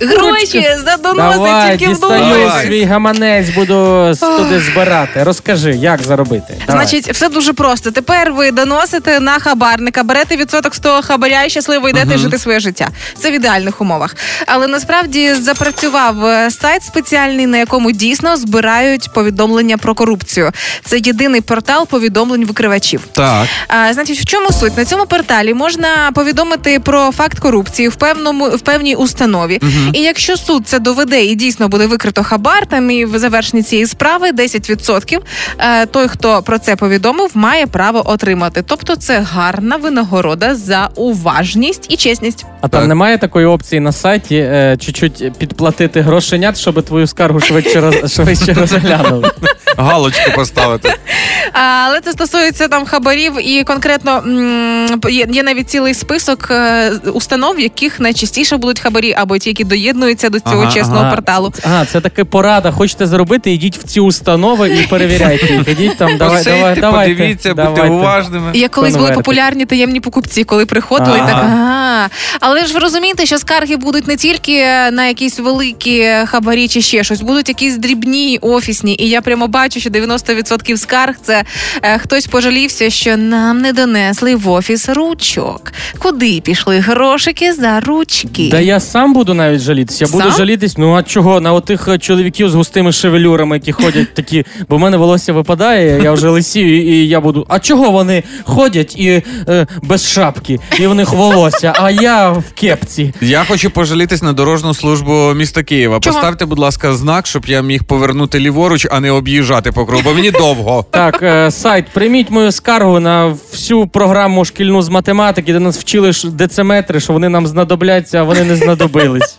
Гроші задоносить Давай, тільки в дістаю свій гаманець, буду туди збирати. Розкажи, як заробити. Давай. Значить, все дуже просто. Тепер ви доносите на хабарника, берете відсоток з того хабаря і щасливо йдете жити своє життя. Це в ідеальних умовах. Але насправді запрацював е, сайт спеціальний, на якому дійсно збирають повідомлення про корупцію. Це єдиний портал повідомлень викривачів. Так. А, значить, в чому суть? На цьому порталі можна повідомити про факт корупції в певному в певній установі. І якщо суд це доведе і дійсно буде викрито хабар, там і в завершенні цієї справи 10% е, той, хто про це повідомив, має право отримати. Тобто, це гарна винагорода за уважність і чесність. А там немає такої опції на сайті е, чуть-чуть підплатити грошенят, щоб твою скаргу швидше роз, швидше розглянули. Галочку поставити. Але це стосується там хабарів, і конкретно є, навіть цілий список е, установ, в яких найчастіше будуть хабарі, або ті, які доєднуються до цього Ага, чесного Ага. порталу. А, це таке порада. Хочете зробити, йдіть в ці установи і перевіряйте їх. Ідіть там, давай, давай, давайте. подивіться, будьте уважними. Як колись були популярні таємні покупці, коли приходили, і так Ага. ага. Але ж ви розумієте, що скарги будуть не тільки на якісь великі хабарі чи ще щось, будуть якісь дрібні, офісні. І я прямо бачу, що 90% скарг це е, хтось пожалівся, що нам не донесли в офіс ручок. Куди пішли грошики за ручки? Да я сам буду навіть жалітися. Я буду Сам? жалітись. Ну а чого? На отих е, чоловіків з густими шевелюрами, які ходять такі, бо в мене волосся випадає, я вже лисію, і я буду. А чого вони ходять і е, без шапки, і в них волосся, а я в кепці. Я хочу пожалітись на дорожну службу міста Києва. Чого? Поставте, будь ласка, знак, щоб я міг повернути ліворуч, а не об'їжджати по кругу, бо мені довго. Так, е, сайт, прийміть мою скаргу на всю програму шкільну з математики, де нас вчили ж дециметри, що вони нам знадобляться, а вони не знадобились.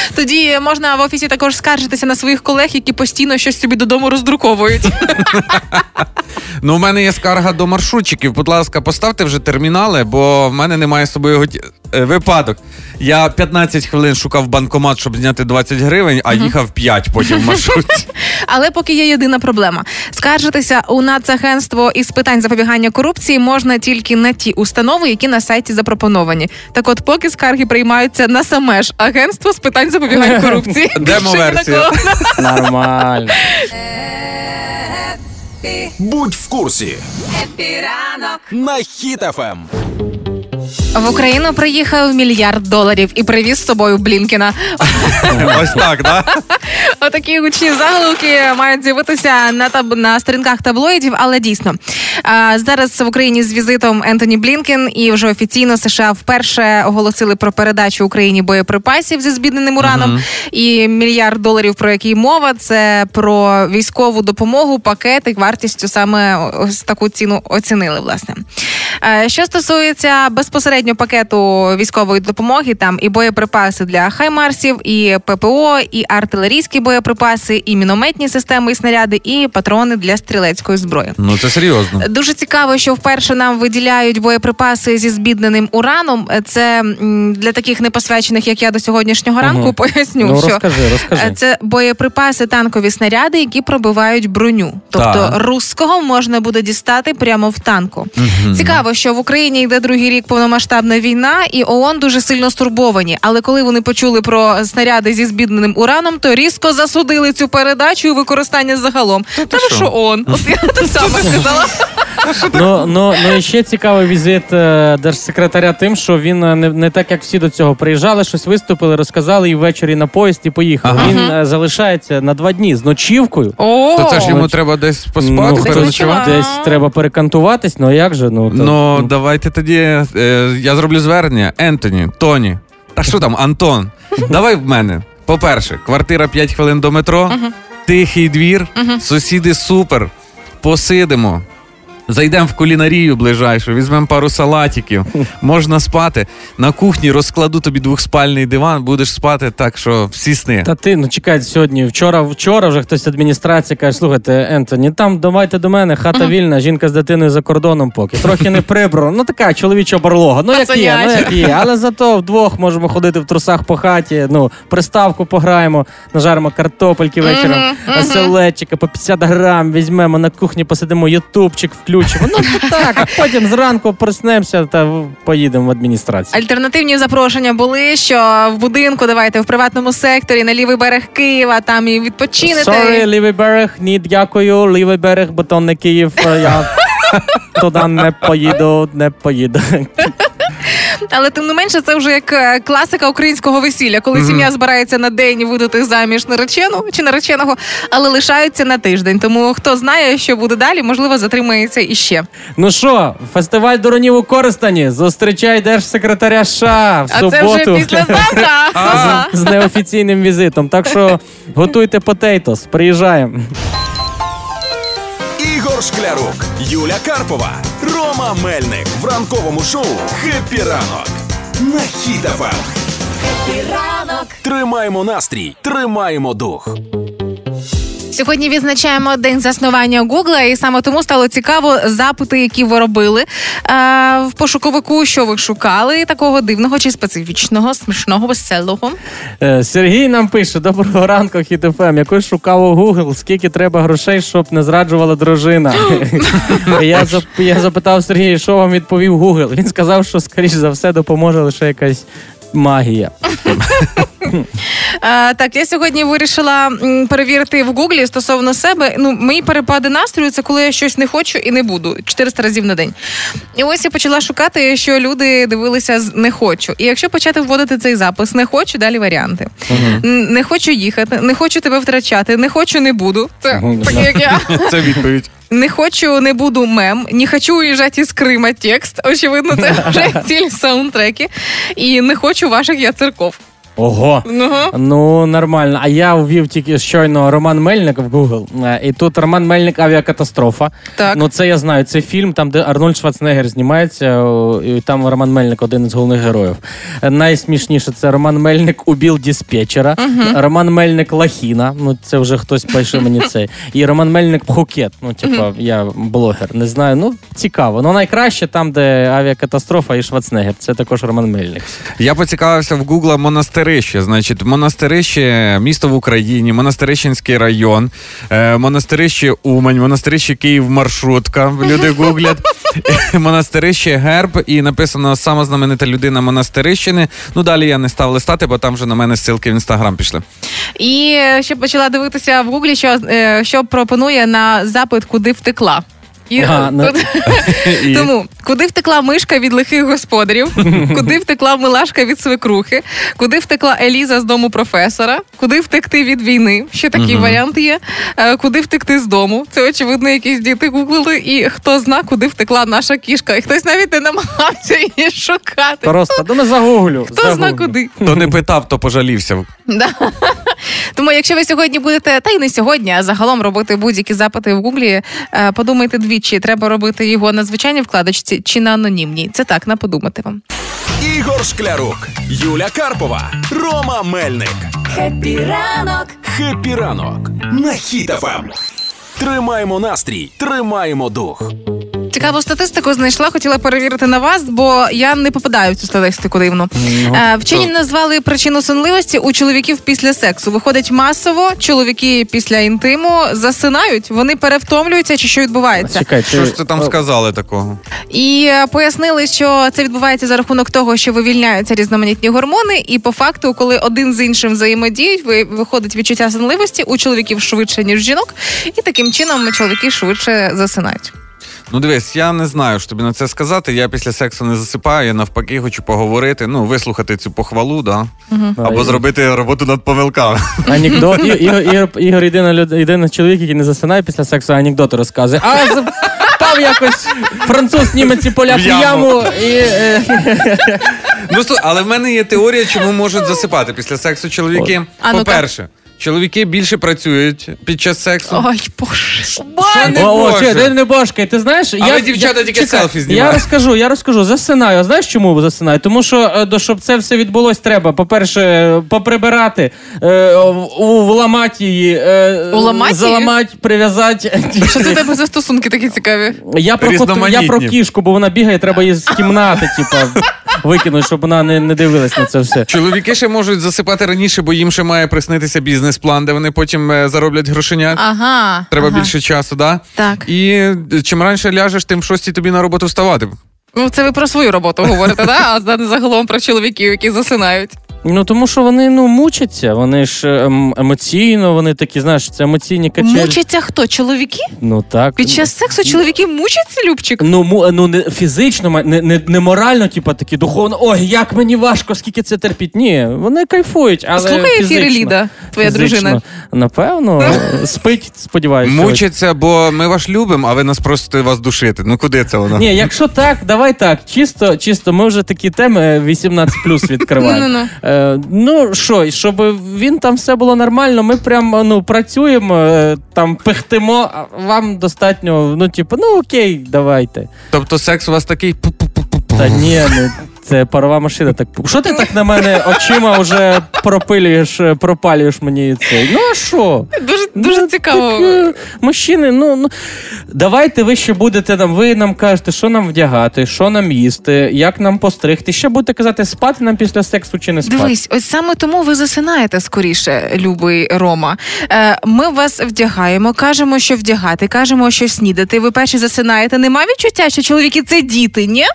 Тоді можна в офісі також скаржитися на своїх колег, які постійно щось собі додому роздруковують. Ну, у мене є скарга до маршрутчиків. Будь ласка, поставте вже термінали, бо в мене немає з собою готі... е, випадок. Я 15 хвилин шукав банкомат, щоб зняти 20 гривень, а їхав 5 потім в маршрутці. Але поки є єдина проблема: скаржитися у Нацагентство із питань запобігання корупції можна тільки на ті установи, які на сайті запропоновані. Так, от, поки скарги приймаються на саме ж агентство з питань запобігання корупції. Демо-версія. Нормально. Будь в курсі Хеппі ранок на Хіт-ФМ. В Україну приїхав мільярд доларів і привіз з собою Блінкена. Ось так, да? Отакі гучні заголовки мають з'явитися на таб на сторінках таблоїдів, але дійсно зараз в Україні з візитом Ентоні Блінкен і вже офіційно США вперше оголосили про передачу Україні боєприпасів зі збідненим ураном. І мільярд доларів, про який мова, це про військову допомогу, пакети вартістю саме ось таку ціну оцінили. Власне, що стосується безпосередньо пакету військової допомоги, там і боєприпаси для хаймарсів, і ППО, і артилерійські боєприпаси, і мінометні системи і снаряди, і патрони для стрілецької зброї. Ну це серйозно. Дуже цікаво, що вперше нам виділяють боєприпаси зі збідненим ураном. Це для таких непосвячених, як я до сьогоднішнього ранку, Мгм. поясню, Ну, що розкажи, розкажи. е, це боєприпаси, танкові снаряди, які пробивають броню. Тобто Так. русского можна буде дістати прямо в танку. Цікаво, що в Україні йде другий рік повномасштабна війна, і ООН дуже сильно стурбовані. Але коли вони почули про снаряди зі збідненим ураном, то різко засудили цю передачу і використання загалом. Та ви що? ООН? От я те саме сказала. Ну, ну, ну і ще цікавий візит е, держсекретаря тим, що він е, не, не так, як всі до цього приїжджали, щось виступили, розказали і ввечері на поїзд і поїхали. Ага. Він е, залишається на два дні з ночівкою. О, То це ж йому треба десь поспати, ну, переночувати. десь треба перекантуватись, ну а як же? Ну, то- Ну, давайте тоді. Е, я зроблю звернення. Ентоні, Тоні. Та що там, Антон? Давай в мене. По-перше, квартира 5 хвилин до метро, тихий двір, сусіди супер. Посидимо. Зайдемо в кулінарію ближайшу, візьмемо пару салатиків, можна спати. На кухні розкладу тобі двохспальний диван, будеш спати так, що всі сни. Та ти, ну чекай, сьогодні, вчора, вчора вже хтось з адміністрації каже, слухайте, Ентоні, там давайте до мене, хата вільна, жінка з дитиною за кордоном поки. Трохи не прибрано. Ну така чоловіча барлога. Ну як є, ну як є. Але зато вдвох можемо ходити в трусах по хаті, ну, приставку пограємо, нажаримо картопельки вечором, оселедчика по 50 грам, візьмемо на кухні, посидимо, ютубчик включимо. Ну так, а потім зранку проснемося та поїдемо в адміністрацію. Альтернативні запрошення були, що в будинку давайте в приватному секторі на лівий берег Києва, там і відпочинете. Sorry, лівий берег, ні, дякую, лівий берег, бо то не Київ. е, Я туди не поїду, не поїду. Але тим не менше, це вже як е, класика українського весілля, коли сім'я збирається на день видати заміж наречену чи нареченого, але лишаються на тиждень. Тому хто знає, що буде далі, можливо, затримається іще. Ну що, фестиваль дерунів у Коростені. Зустрічай держсекретаря США в А суботу. це вже післязавтра. Ага. з неофіційним візитом. Так що готуйте potatoes, приїжджаємо. Шклярук, Юля Карпова, Рома Мельник в ранковому шоу «Хеппі ранок» на Хіт-ФМ. Ранок. Тримаємо настрій, тримаємо дух. Сьогодні відзначаємо день заснування Гугла, і саме тому стало цікаво запити, які ви робили е, в пошуковику, що ви шукали такого дивного чи специфічного, смішного, веселого. Е, Сергій нам пише: доброго ранку, хітофем. Якось шукав у Google, скільки треба грошей, щоб не зраджувала дружина. я, зап... я запитав Сергія, що вам відповів Google. Він сказав, що скоріш за все допоможе лише якась магія. Е, так, я сьогодні вирішила перевірити в Гуглі стосовно себе. Ну, мої перепади настрою це коли я щось не хочу і не буду 400 разів на день. І ось я почала шукати, що люди дивилися з не хочу. І якщо почати вводити цей запис, не хочу, далі варіанти. Не хочу їхати, не хочу тебе втрачати, не хочу, не буду. Це як я. Це відповідь. Не хочу, не буду мем, не хочу уїжджати із Крима текст. Очевидно, це вже цілі саундтреки. І не хочу ваших я церков. Ого. Ну, Ну, нормально. А я ввів тільки щойно Роман Мельник в Google. Е, І тут Роман Мельник авіакатастрофа. так. Ну, це я знаю. Це фільм, там, де Арнольд Шварценеггер знімається, о, і там Роман Мельник один із головних героїв. Е, Найсмішніше це Роман Мельник убіл диспетчера, Роман Мельник Лахіна. Ну, це вже хтось пише мені це. І Роман Мельник Пхукет. Ну, типа, я блогер, не знаю. Ну, цікаво. Ну, найкраще там, де авіакатастрофа і Шварценеггер. Це також Роман Мельник. Я поцікавився в Гугла монастирище. Значить, монастирище місто в Україні, монастирищенський район, е, монастирище Умань, монастирище Київ маршрутка. Люди гуглять. монастирище герб, і написано сама знаменита людина монастирищини. Ну далі я не став листати, бо там вже на мене ссылки в інстаграм пішли. І ще почала дивитися в гуглі, що, е, що пропонує на запит, куди втекла. І, Ага, ну. тут- І- Тому куди втекла мишка від лихих господарів, куди втекла милашка від свекрухи, куди втекла Еліза з дому професора, куди втекти від війни. Ще такий варіант є. Е, Куди втекти з дому. Це очевидно, якісь діти гуглили. І хто зна, куди втекла наша кішка. І хтось навіть не намагався її шукати. Просто не загуглю. Хто зна загуглю. куди. Хто не питав, то пожалівся. Да. Тому, якщо ви сьогодні будете, та й не сьогодні, а загалом робити будь-які запити в Гуглі, е, подумайте двічі, треба робити його на звичайній вкладочці чи на анонімній. Це так, на подумати вам. Ігор Шклярук, Юля Карпова, Рома Мельник. Хеппі ранок. Хеппі ранок на Хіт-ФМ. Тримаємо настрій, тримаємо дух. Цікаву статистику знайшла, хотіла перевірити на вас, бо я не попадаю в цю статистику дивно. Е, Вчені назвали причину сонливості у чоловіків після сексу. Виходить масово, чоловіки після інтиму засинають, вони перевтомлюються чи що відбувається. Чекай, Що ж це там сказали такого? І е, пояснили, що це відбувається за рахунок того, що вивільняються різноманітні гормони, і по факту, коли один з іншим взаємодіють, ви- виходить відчуття сонливості у чоловіків швидше ніж жінок, і таким чином чоловіки швидше засинають. Ну дивись, я не знаю, що тобі на це сказати. Я після сексу не засипаю, я навпаки хочу поговорити, ну, вислухати цю похвалу, да? або зробити роботу над помилками. Анекдот. Ігор, Ігор, Ігор єдина люд- єдиний чоловік, який не засинає після сексу, а анекдоти розказує. А з- впав якось француз, німець і поляк В в яму. яму. І, е, Ну, але в мене є теорія, чому можуть засипати після сексу чоловіки. А, ну-ка. По-перше, чоловіки більше працюють під час сексу. Ой, боже. Що не О, о, Боже. ти не бошкай. Ти знаєш, А ви, дівчата, тільки селфі Я знімаєте. розкажу, я розкажу. Засинаю. А знаєш, чому засинаю? Тому що е, до щоб це все відбулось, треба, по-перше, поприбирати, е, в- у вламати її, е, Уламати її? заламати, прив'язати. Що це в тебе за стосунки такі цікаві? Я про, коту, я про кішку, бо вона бігає, треба її з кімнати, типа, викинути, щоб вона не, не дивилась на це все. Чоловіки ще можуть засипати раніше, бо їм ще має приснитися бізнес-план, де вони потім е, зароблять грошенят. Ага. Треба ага. більше часу, да? Так. І е, чим раніше ляжеш, тим в шостій тобі на роботу вставати. Ну, це ви про свою роботу говорите, да? а за- загалом про чоловіків, які засинають. Ну тому що вони ну мучаться, вони ж ем, емоційно, вони такі, знаєш, це емоційні качелі. Мучаться хто? Чоловіки? Ну так. Під час сексу чоловіки мучаться, Любчик? Ну, му, ну не фізично, не, не, не морально, типу, такі духовно, ой, як мені важко, скільки це терпіть. Ні, вони кайфують, але Слухай ефіри фізично. Ліда, твоя Фізично. дружина. Напевно, спить, сподіваюся. Мучаться, бо ми вас любимо, а ви нас просите вас душити. Ну куди це воно? Ні, якщо так, давай так. Чисто, чисто, ми вже такі теми 18 плюс відкриваємо. Е, ну що, щоб він там все було нормально, ми прям ну, працюємо, е, там пихтимо, а вам достатньо, ну, типу, ну окей, давайте. Тобто секс у вас такий. Та ні, ну. Це парова машина так. Що ти так на мене очима вже пропилюєш, е, пропалюєш мені це? Ну а що? Дуже дуже Ну, цікаво. так, е, мужчини, ну, ну давайте ви ще будете нам, ви нам кажете, що нам вдягати, що нам їсти, як нам постригти. Ще будете казати, спати нам після сексу чи не спати. Дивись, ось саме тому ви засинаєте скоріше, любий Рома. Е, ми вас вдягаємо, кажемо, що вдягати, кажемо, що снідати. Ви перші засинаєте. Нема відчуття, що чоловіки це діти, ні?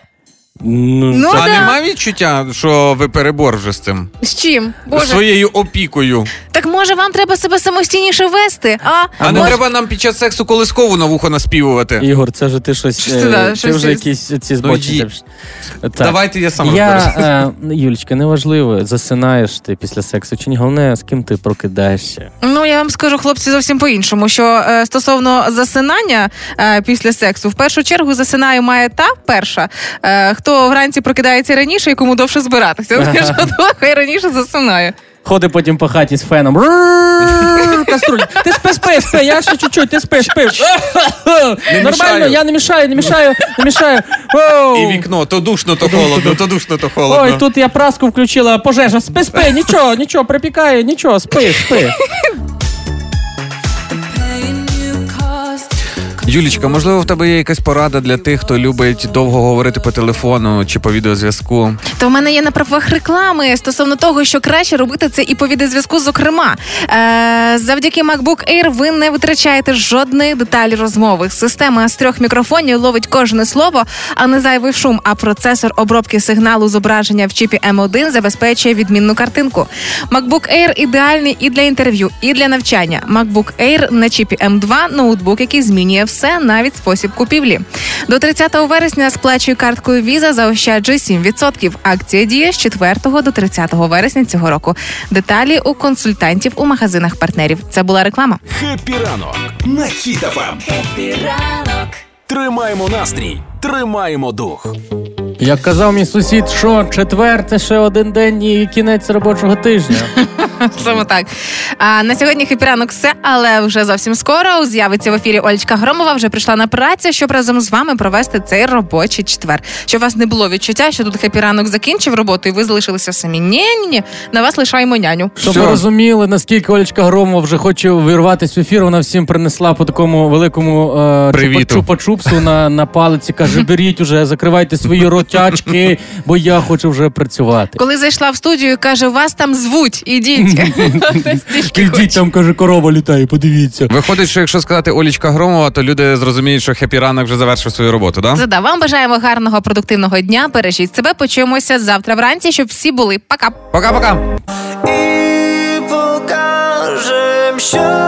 Ну, Ну А да. нема відчуття, що ви перебор вже з цим? З чим? Боже, Своєю опікою. так може вам треба себе самостійніше вести? А, А не може- треба нам під час сексу колискову на вухо наспівувати. Ігор, це вже ти щось. Що е, да, ти щось вже із- якісь ці Ну, збочі. ї- Давайте я сам Я, е, Юлічка, неважливо, засинаєш ти після сексу чи ні, головне, з ким ти прокидаєшся. Ну, я вам скажу, хлопці, зовсім по-іншому. Що е, стосовно засинання е, після сексу, в першу чергу засинаю має та перша, е, хто вранці прокидається раніше і кому довше збиратися. Хай раніше засинає. Ходить потім по хаті з феном. Рррр, Каструль. Ти спи, спи, спи, я ще чуть-чуть, ти спиш, спиш. Нормально, я не мішаю, не мішаю, не мішаю. І вікно, то душно, то холодно, то душно, то холодно. Ой, тут я праску включила, пожежа. Спи, спи, нічого, нічого, припікає, нічого, спи, спи. Юлічка, можливо, в тебе є якась порада для тих, хто любить довго говорити по телефону чи по відеозв'язку. То в мене є на правах реклами стосовно того, що краще робити це і по відеозв'язку. Зокрема, е, завдяки MacBook Air ви не витрачаєте жодної деталі розмови. Система з трьох мікрофонів ловить кожне слово, а не зайвий шум. А процесор обробки сигналу зображення в чіпі M1 забезпечує відмінну картинку. MacBook Air ідеальний і для інтерв'ю, і для навчання. MacBook Air на чіпі M2 – ноутбук, який змінює все. Все, навіть спосіб купівлі. До 30 вересня сплачуй карткою Visa заощаджуй 7%. Акція діє з 4 до 30 вересня цього року. Деталі у консультантів у магазинах партнерів. Це була реклама. Хеппі ранок на Хіт-ФМ. ранок. Тримаємо настрій, тримаємо дух. Як казав мій сусід, що четвер це ще один день і кінець робочого тижня. Саме так. А на сьогодні Хеппі ранок все, але вже зовсім скоро з'явиться в ефірі Олечка Громова. Вже прийшла на працю, щоб разом з вами провести цей робочий четвер. Щоб у вас не було відчуття, що тут Хеппі ранок закінчив роботу, і ви залишилися самі. Ні, ні, ні. На вас лишаємо няню. Щоб ви розуміли, наскільки Олечка Громова вже хоче вирватися в ефір, вона всім принесла по такому великому е, чупа-чупсу на, на палиці. Каже, беріть уже, закривайте свої ротячки, бо я хочу вже працювати. Коли зайшла в студію, каже: вас там звуть, ідіть. Настільки Ідіть там, каже, корова літає, подивіться. Виходить, що якщо сказати Олічка Громова, то люди зрозуміють, що хепі ранок вже завершив свою роботу, да? Це да, вам бажаємо гарного продуктивного дня. Бережіть себе. Почуємося завтра вранці, щоб всі були. Пока. Пока-пока. і покажем, що